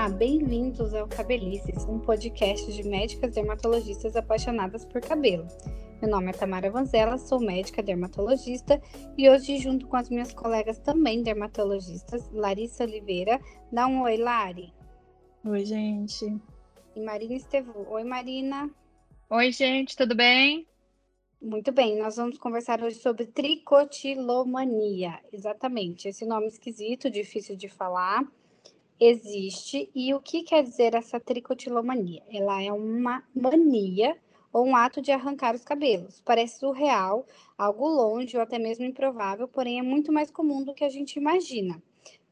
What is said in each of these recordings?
Olá, bem-vindos ao Cabelices, um podcast de médicas dermatologistas apaixonadas por cabelo. Meu nome é Tamara Vanzella, sou médica dermatologista e hoje, junto com as minhas colegas também dermatologistas, Larissa Oliveira, dá um oi, Lari. Oi, gente. E Marina Estevu. Oi, Marina. Oi, gente, tudo bem? Muito bem, nós vamos conversar hoje sobre tricotilomania. Exatamente, esse nome esquisito, difícil de falar existe e o que quer dizer essa tricotilomania? Ela é uma mania ou um ato de arrancar os cabelos. Parece surreal, algo longe ou até mesmo improvável, porém é muito mais comum do que a gente imagina,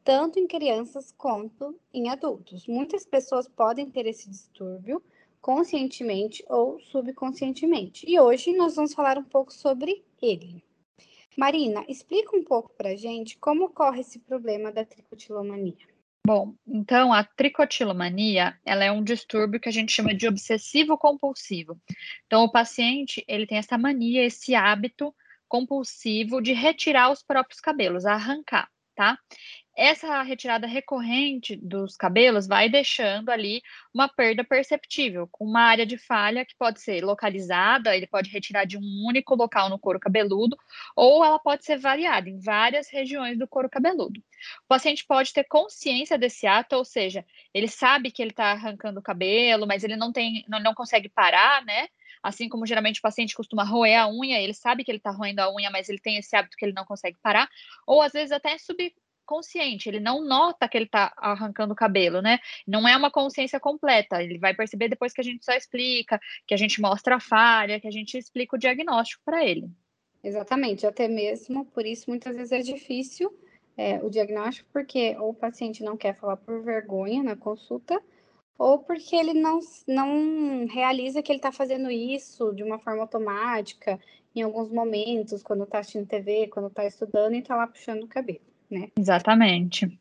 tanto em crianças quanto em adultos. Muitas pessoas podem ter esse distúrbio conscientemente ou subconscientemente. E hoje nós vamos falar um pouco sobre ele. Marina, explica um pouco para gente como ocorre esse problema da tricotilomania. Bom, então a tricotilomania, ela é um distúrbio que a gente chama de obsessivo compulsivo. Então o paciente, ele tem essa mania, esse hábito compulsivo de retirar os próprios cabelos, arrancar, tá? Essa retirada recorrente dos cabelos vai deixando ali uma perda perceptível, com uma área de falha que pode ser localizada, ele pode retirar de um único local no couro cabeludo, ou ela pode ser variada em várias regiões do couro cabeludo. O paciente pode ter consciência desse ato, ou seja, ele sabe que ele está arrancando o cabelo, mas ele não tem, não, não consegue parar, né? Assim como geralmente o paciente costuma roer a unha, ele sabe que ele está roendo a unha, mas ele tem esse hábito que ele não consegue parar, ou às vezes até sub, consciente, ele não nota que ele está arrancando o cabelo, né? Não é uma consciência completa, ele vai perceber depois que a gente só explica, que a gente mostra a falha, que a gente explica o diagnóstico para ele. Exatamente, até mesmo por isso muitas vezes é difícil é, o diagnóstico, porque ou o paciente não quer falar por vergonha na consulta, ou porque ele não, não realiza que ele está fazendo isso de uma forma automática, em alguns momentos, quando está assistindo TV, quando está estudando e está lá puxando o cabelo né? Exatamente.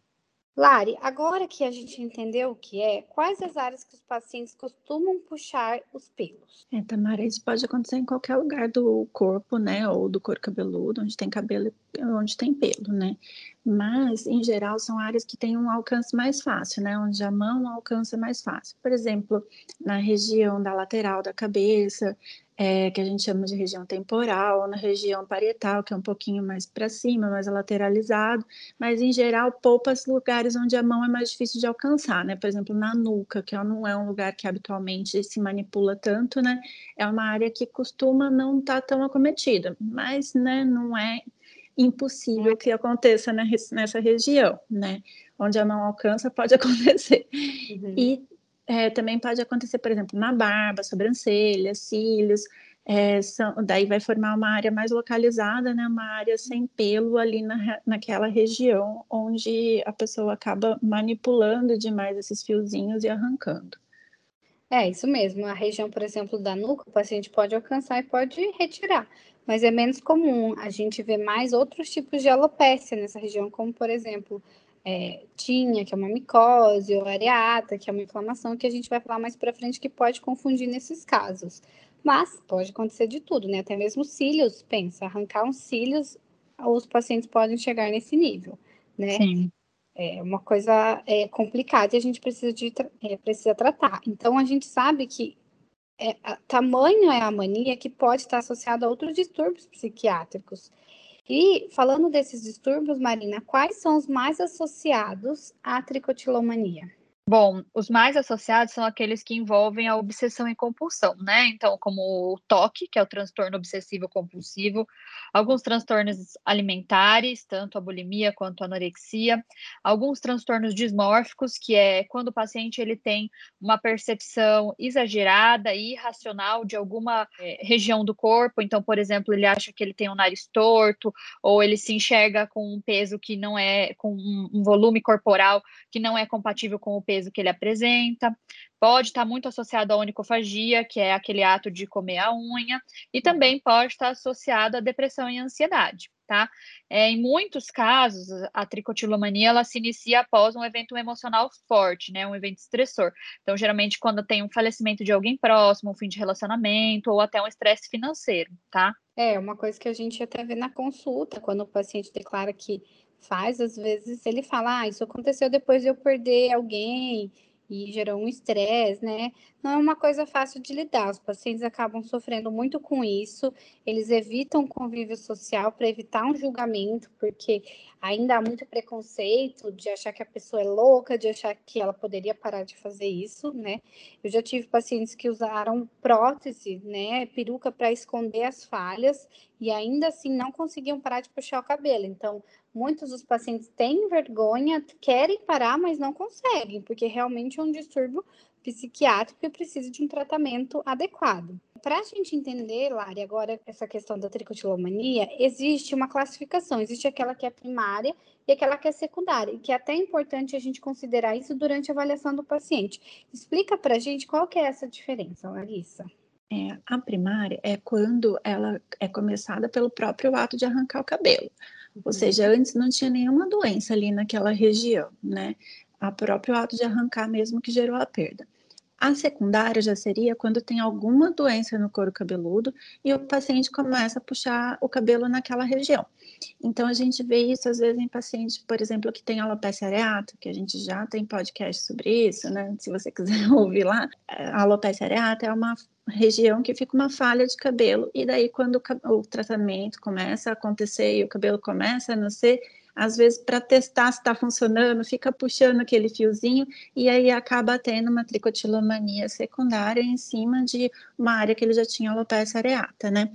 Lari, agora que a gente entendeu o que é, quais as áreas que os pacientes costumam puxar os pelos? É, Tamara, isso pode acontecer em qualquer lugar do corpo, né? Ou do couro cabeludo, onde tem cabelo, onde tem pelo, né? Mas, em geral, são áreas que têm um alcance mais fácil, né? Onde a mão alcança mais fácil. Por exemplo, na região da lateral da cabeça, é, que a gente chama de região temporal, ou na região parietal, que é um pouquinho mais para cima, mais lateralizado, mas em geral poupas lugares onde a mão é mais difícil de alcançar, né? Por exemplo, na nuca, que não é um lugar que habitualmente se manipula tanto, né? É uma área que costuma não estar tá tão acometida, mas, né, não é impossível que aconteça nessa região, né? Onde a mão alcança, pode acontecer. Uhum. E é, também pode acontecer, por exemplo, na barba, sobrancelha, cílios, é, são, daí vai formar uma área mais localizada, né, uma área sem pelo ali na, naquela região onde a pessoa acaba manipulando demais esses fiozinhos e arrancando. É, isso mesmo. A região, por exemplo, da nuca, o paciente pode alcançar e pode retirar, mas é menos comum. A gente vê mais outros tipos de alopécia nessa região, como, por exemplo, é, tinha, que é uma micose, ou areata, que é uma inflamação, que a gente vai falar mais para frente que pode confundir nesses casos. Mas pode acontecer de tudo, né? Até mesmo cílios, pensa, arrancar uns cílios, os pacientes podem chegar nesse nível, né? Sim. É uma coisa é, complicada e a gente precisa, de, é, precisa tratar. Então, a gente sabe que é, a, tamanho é a mania que pode estar associado a outros distúrbios psiquiátricos. E falando desses distúrbios, Marina, quais são os mais associados à tricotilomania? Bom, os mais associados são aqueles que envolvem a obsessão e compulsão, né? Então, como o TOC, que é o transtorno obsessivo compulsivo, alguns transtornos alimentares, tanto a bulimia quanto a anorexia, alguns transtornos dismórficos, que é quando o paciente ele tem uma percepção exagerada e irracional de alguma é, região do corpo. Então, por exemplo, ele acha que ele tem um nariz torto, ou ele se enxerga com um peso que não é, com um volume corporal que não é compatível com o peso peso que ele apresenta, pode estar muito associado à onicofagia, que é aquele ato de comer a unha, e também pode estar associado à depressão e ansiedade, tá? É, em muitos casos, a tricotilomania ela se inicia após um evento emocional forte, né? Um evento estressor. Então, geralmente, quando tem um falecimento de alguém próximo, um fim de relacionamento ou até um estresse financeiro, tá? É, uma coisa que a gente até vê na consulta, quando o paciente declara que faz, às vezes ele fala, ah, isso aconteceu depois de eu perder alguém, e gerou um estresse, né? Não é uma coisa fácil de lidar. Os pacientes acabam sofrendo muito com isso. Eles evitam convívio social para evitar um julgamento, porque ainda há muito preconceito de achar que a pessoa é louca, de achar que ela poderia parar de fazer isso, né? Eu já tive pacientes que usaram prótese, né, peruca para esconder as falhas e ainda assim não conseguiam parar de puxar o cabelo. Então, muitos dos pacientes têm vergonha, querem parar, mas não conseguem, porque realmente é um distúrbio psiquiátrico e precisa de um tratamento adequado. Para a gente entender, Lari, agora essa questão da tricotilomania, existe uma classificação, existe aquela que é primária e aquela que é secundária, e que é até importante a gente considerar isso durante a avaliação do paciente. Explica para a gente qual que é essa diferença, Larissa. É, a primária é quando ela é começada pelo próprio ato de arrancar o cabelo. Ou uhum. seja, antes não tinha nenhuma doença ali naquela região, né? A próprio ato de arrancar mesmo que gerou a perda. A secundária já seria quando tem alguma doença no couro cabeludo e o paciente começa a puxar o cabelo naquela região. Então, a gente vê isso às vezes em pacientes, por exemplo, que tem alopecia areata, que a gente já tem podcast sobre isso, né? Se você quiser ouvir lá, a alopecia areata é uma região que fica uma falha de cabelo, e daí, quando o tratamento começa a acontecer e o cabelo começa a nascer, às vezes para testar se está funcionando, fica puxando aquele fiozinho e aí acaba tendo uma tricotilomania secundária em cima de uma área que ele já tinha alopecia areata, né?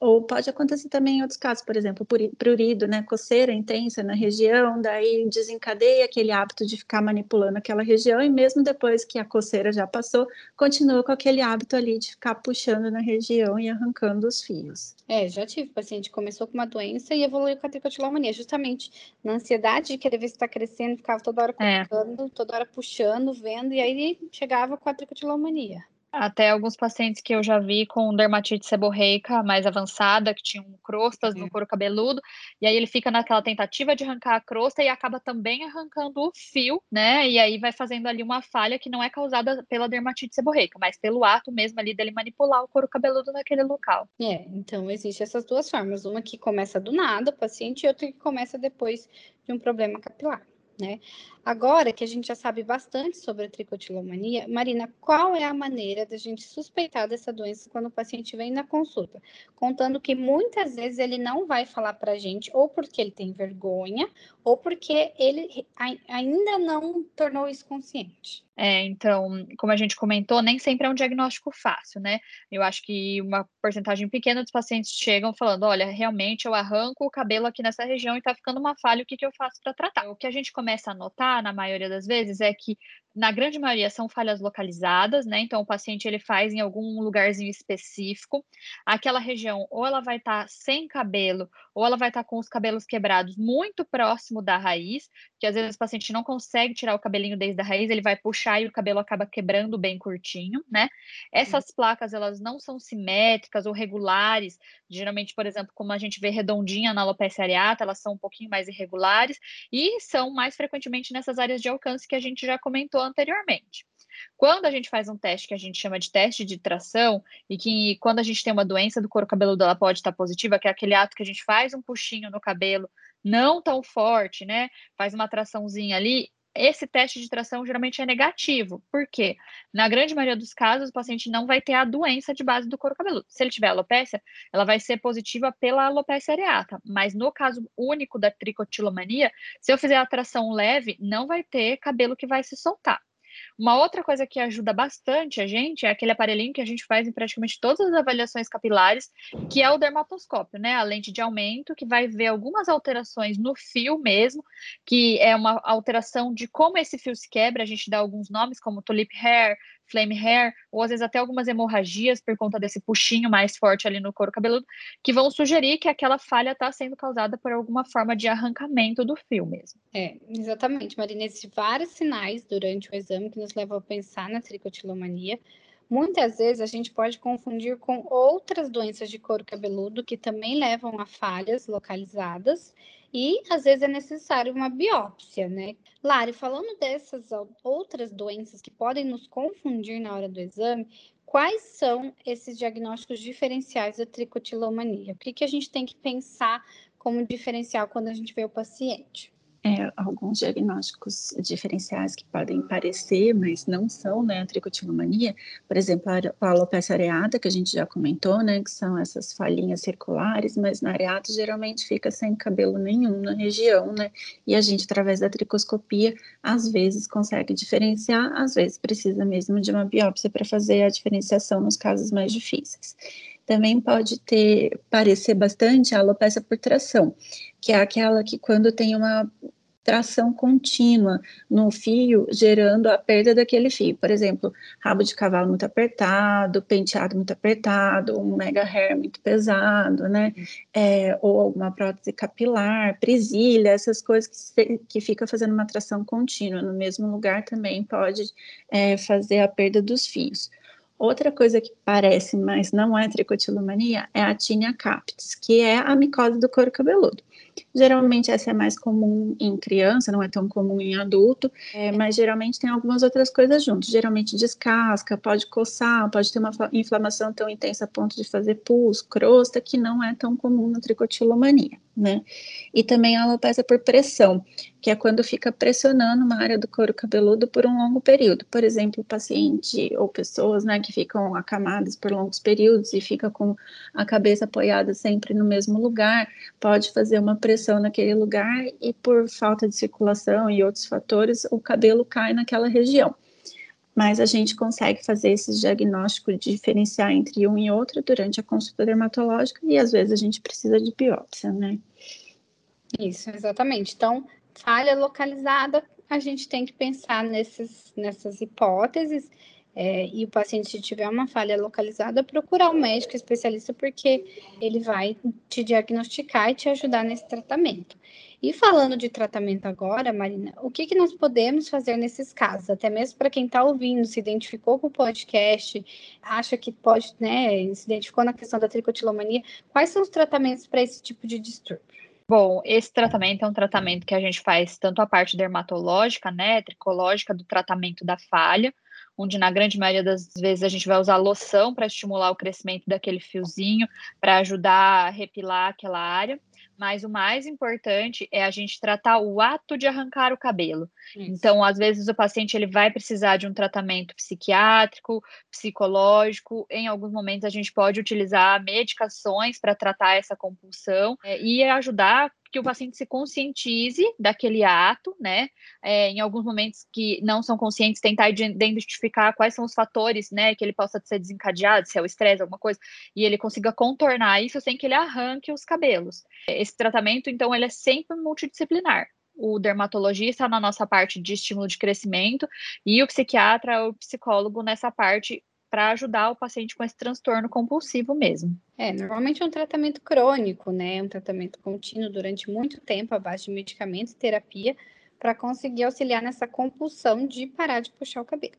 Ou pode acontecer também em outros casos, por exemplo, prurido, né, coceira intensa na região, daí desencadeia aquele hábito de ficar manipulando aquela região e mesmo depois que a coceira já passou, continua com aquele hábito ali de ficar puxando na região e arrancando os fios. É, já tive paciente que começou com uma doença e evoluiu com a tricotilomania, justamente na ansiedade de querer ver se está crescendo, ficava toda hora colocando, é. toda hora puxando, vendo, e aí chegava com a tricotilomania. Até alguns pacientes que eu já vi com dermatite seborreica mais avançada, que tinham crostas uhum. no couro cabeludo, e aí ele fica naquela tentativa de arrancar a crosta e acaba também arrancando o fio, né? E aí vai fazendo ali uma falha que não é causada pela dermatite seborreica, mas pelo ato mesmo ali dele manipular o couro cabeludo naquele local. É, então existem essas duas formas, uma que começa do nada, o paciente, e outra que começa depois de um problema capilar né? Agora que a gente já sabe bastante sobre a tricotilomania, Marina, qual é a maneira da gente suspeitar dessa doença quando o paciente vem na consulta? Contando que muitas vezes ele não vai falar para a gente, ou porque ele tem vergonha, ou porque ele ainda não tornou isso consciente. É, então, como a gente comentou, nem sempre é um diagnóstico fácil, né? Eu acho que uma porcentagem pequena dos pacientes chegam falando: olha, realmente eu arranco o cabelo aqui nessa região e tá ficando uma falha, o que, que eu faço para tratar? O que a gente começa a notar, na maioria das vezes, é que na grande maioria são falhas localizadas, né? Então o paciente ele faz em algum lugarzinho específico. Aquela região ou ela vai estar tá sem cabelo, ou ela vai estar tá com os cabelos quebrados muito próximo da raiz, que às vezes o paciente não consegue tirar o cabelinho desde a raiz, ele vai puxar e o cabelo acaba quebrando bem curtinho, né? Essas placas elas não são simétricas ou regulares, geralmente, por exemplo, como a gente vê redondinha na alopecia areata, elas são um pouquinho mais irregulares e são mais frequentemente nessas áreas de alcance que a gente já comentou anteriormente. Quando a gente faz um teste que a gente chama de teste de tração, e que quando a gente tem uma doença do couro cabeludo, ela pode estar positiva, que é aquele ato que a gente faz um puxinho no cabelo, não tão forte, né? Faz uma traçãozinha ali, esse teste de tração geralmente é negativo. Por quê? Na grande maioria dos casos, o paciente não vai ter a doença de base do couro cabeludo. Se ele tiver alopecia, ela vai ser positiva pela alopecia areata. Mas no caso único da tricotilomania, se eu fizer a tração leve, não vai ter cabelo que vai se soltar. Uma outra coisa que ajuda bastante a gente é aquele aparelhinho que a gente faz em praticamente todas as avaliações capilares, que é o dermatoscópio, né? A lente de aumento, que vai ver algumas alterações no fio mesmo, que é uma alteração de como esse fio se quebra. A gente dá alguns nomes, como tulip hair, flame hair, ou às vezes até algumas hemorragias por conta desse puxinho mais forte ali no couro cabeludo, que vão sugerir que aquela falha está sendo causada por alguma forma de arrancamento do fio mesmo. É, exatamente, Marina. Existem vários sinais durante o exame que nos levam a pensar na tricotilomania. Muitas vezes a gente pode confundir com outras doenças de couro cabeludo que também levam a falhas localizadas e às vezes é necessário uma biópsia, né? Lari, falando dessas outras doenças que podem nos confundir na hora do exame, quais são esses diagnósticos diferenciais da tricotilomania? O que, que a gente tem que pensar como diferencial quando a gente vê o paciente? É, alguns diagnósticos diferenciais que podem parecer, mas não são, né, a tricotilomania, por exemplo, a alopecia areata, que a gente já comentou, né, que são essas falhinhas circulares, mas na areata geralmente fica sem cabelo nenhum na região, né, e a gente, através da tricoscopia, às vezes consegue diferenciar, às vezes precisa mesmo de uma biópsia para fazer a diferenciação nos casos mais difíceis. Também pode ter, parecer bastante a alopecia por tração, que é aquela que quando tem uma tração contínua no fio, gerando a perda daquele fio. Por exemplo, rabo de cavalo muito apertado, penteado muito apertado, um mega hair muito pesado, né? É, ou alguma prótese capilar, presilha, essas coisas que, que fica fazendo uma tração contínua no mesmo lugar também pode é, fazer a perda dos fios. Outra coisa que parece, mas não é tricotilomania, é a tinea capitis, que é a micose do couro cabeludo. Geralmente essa é mais comum em criança, não é tão comum em adulto, é, mas geralmente tem algumas outras coisas juntos. Geralmente descasca, pode coçar, pode ter uma inflamação tão intensa a ponto de fazer pus, crosta, que não é tão comum na tricotilomania né? E também a alopecia por pressão, que é quando fica pressionando uma área do couro cabeludo por um longo período. Por exemplo, paciente ou pessoas, né, que ficam acamadas por longos períodos e fica com a cabeça apoiada sempre no mesmo lugar, pode fazer uma pressão naquele lugar e por falta de circulação e outros fatores, o cabelo cai naquela região mas a gente consegue fazer esse diagnóstico de diferenciar entre um e outro durante a consulta dermatológica e às vezes a gente precisa de biópsia, né? Isso, exatamente. Então, falha localizada, a gente tem que pensar nesses, nessas hipóteses. É, e o paciente, tiver uma falha localizada, procurar o um médico especialista, porque ele vai te diagnosticar e te ajudar nesse tratamento. E falando de tratamento agora, Marina, o que, que nós podemos fazer nesses casos? Até mesmo para quem está ouvindo, se identificou com o podcast, acha que pode, né, se identificou na questão da tricotilomania, quais são os tratamentos para esse tipo de distúrbio? Bom, esse tratamento é um tratamento que a gente faz tanto a parte dermatológica, né, tricológica, do tratamento da falha, onde na grande maioria das vezes a gente vai usar loção para estimular o crescimento daquele fiozinho, para ajudar a repilar aquela área mas o mais importante é a gente tratar o ato de arrancar o cabelo. Isso. Então, às vezes o paciente ele vai precisar de um tratamento psiquiátrico, psicológico. Em alguns momentos a gente pode utilizar medicações para tratar essa compulsão é, e ajudar que o paciente se conscientize daquele ato, né? É, em alguns momentos que não são conscientes, tentar identificar quais são os fatores, né, que ele possa ser desencadeado, se é o estresse, alguma coisa, e ele consiga contornar isso sem que ele arranque os cabelos. Esse tratamento, então, ele é sempre multidisciplinar. O dermatologista na nossa parte de estímulo de crescimento e o psiquiatra, o psicólogo nessa parte para ajudar o paciente com esse transtorno compulsivo mesmo. É, normalmente é um tratamento crônico, né? Um tratamento contínuo durante muito tempo, à base de medicamentos e terapia, para conseguir auxiliar nessa compulsão de parar de puxar o cabelo.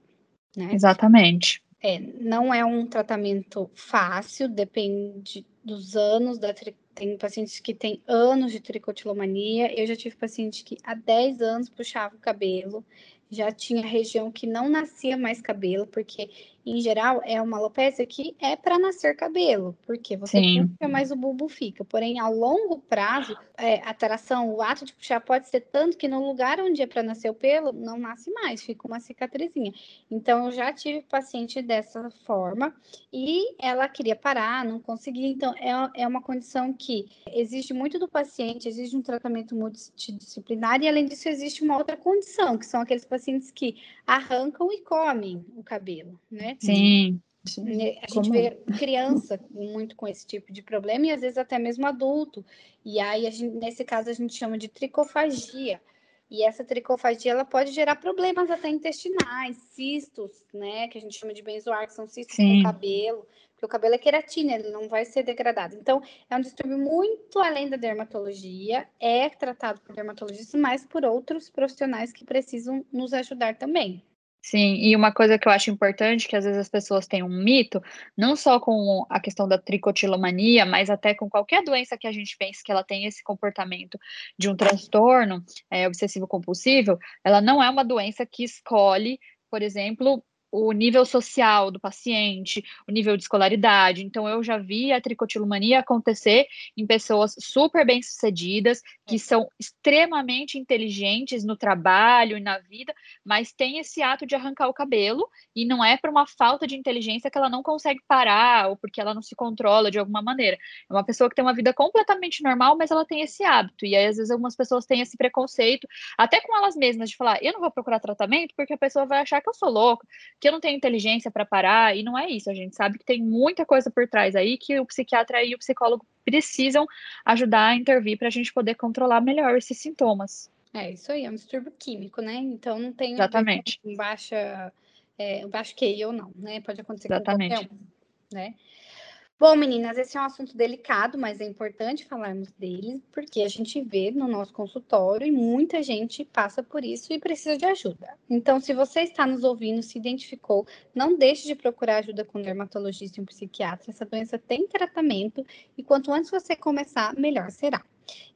Né? Exatamente. É, não é um tratamento fácil, depende dos anos da tri... tem pacientes que têm anos de tricotilomania. Eu já tive paciente que há 10 anos puxava o cabelo, já tinha região que não nascia mais cabelo, porque em geral, é uma alopecia que é para nascer cabelo, porque você Sim. puxa, mas o bulbo fica. Porém, a longo prazo, é, a tração, o ato de puxar pode ser tanto que no lugar onde é para nascer o pelo, não nasce mais, fica uma cicatrizinha. Então, eu já tive paciente dessa forma e ela queria parar, não conseguia. Então, é, é uma condição que exige muito do paciente, exige um tratamento multidisciplinar e, além disso, existe uma outra condição, que são aqueles pacientes que arrancam e comem o cabelo, né? Sim. Né, a gente vê criança muito com esse tipo de problema e às vezes até mesmo adulto. E aí, gente, nesse caso, a gente chama de tricofagia. E essa tricofagia ela pode gerar problemas até intestinais, cistos, né? Que a gente chama de benzoar, que são cistos Sim. no cabelo, porque o cabelo é queratina, ele não vai ser degradado. Então, é um distúrbio muito além da dermatologia, é tratado por dermatologistas, mas por outros profissionais que precisam nos ajudar também. Sim, e uma coisa que eu acho importante, que às vezes as pessoas têm um mito, não só com a questão da tricotilomania, mas até com qualquer doença que a gente pense que ela tem esse comportamento de um transtorno é, obsessivo compulsivo, ela não é uma doença que escolhe, por exemplo, o nível social do paciente, o nível de escolaridade. Então, eu já vi a tricotilomania acontecer em pessoas super bem-sucedidas, que é. são extremamente inteligentes no trabalho e na vida, mas tem esse ato de arrancar o cabelo, e não é por uma falta de inteligência que ela não consegue parar, ou porque ela não se controla de alguma maneira. É uma pessoa que tem uma vida completamente normal, mas ela tem esse hábito. E aí, às vezes, algumas pessoas têm esse preconceito, até com elas mesmas, de falar: eu não vou procurar tratamento porque a pessoa vai achar que eu sou louca que eu não tenho inteligência para parar, e não é isso. A gente sabe que tem muita coisa por trás aí que o psiquiatra e o psicólogo precisam ajudar a intervir para a gente poder controlar melhor esses sintomas. É, isso aí, é um distúrbio químico, né? Então não tem Exatamente. Um baixa, é, um baixo QI ou não, né? Pode acontecer Exatamente. com qualquer um, né? Bom, meninas, esse é um assunto delicado, mas é importante falarmos dele, porque a gente vê no nosso consultório e muita gente passa por isso e precisa de ajuda. Então, se você está nos ouvindo, se identificou, não deixe de procurar ajuda com um dermatologista e um psiquiatra. Essa doença tem tratamento e quanto antes você começar, melhor será.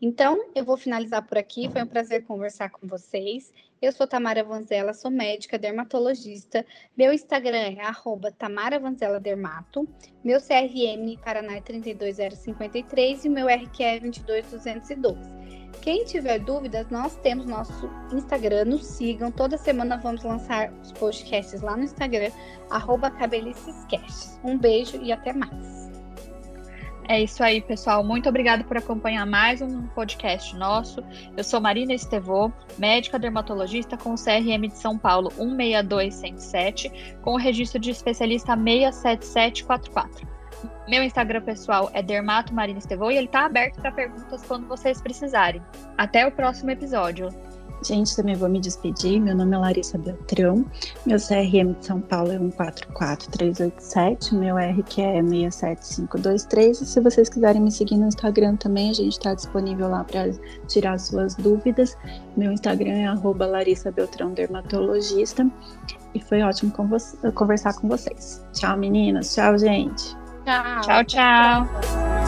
Então, eu vou finalizar por aqui. Foi um prazer conversar com vocês. Eu sou Tamara Vanzella, sou médica dermatologista. Meu Instagram é arroba Tamara Vanzella Dermato. Meu CRM Paraná é 32053 e meu RQ é 22212. Quem tiver dúvidas, nós temos nosso Instagram, nos sigam. Toda semana vamos lançar os podcasts lá no Instagram, arroba. Um beijo e até mais. É isso aí, pessoal. Muito obrigada por acompanhar mais um podcast nosso. Eu sou Marina Estevô, médica dermatologista com o CRM de São Paulo 162107, com o registro de especialista 67744. Meu Instagram pessoal é Dermato Marina e ele está aberto para perguntas quando vocês precisarem. Até o próximo episódio. Gente, também vou me despedir. Meu nome é Larissa Beltrão. Meu CRM de São Paulo é 144387. Meu RQ é 67523. E se vocês quiserem me seguir no Instagram também, a gente está disponível lá para tirar suas dúvidas. Meu Instagram é Larissa Beltrão Dermatologista. E foi ótimo com conversar com vocês. Tchau, meninas. Tchau, gente. Tchau, tchau. tchau.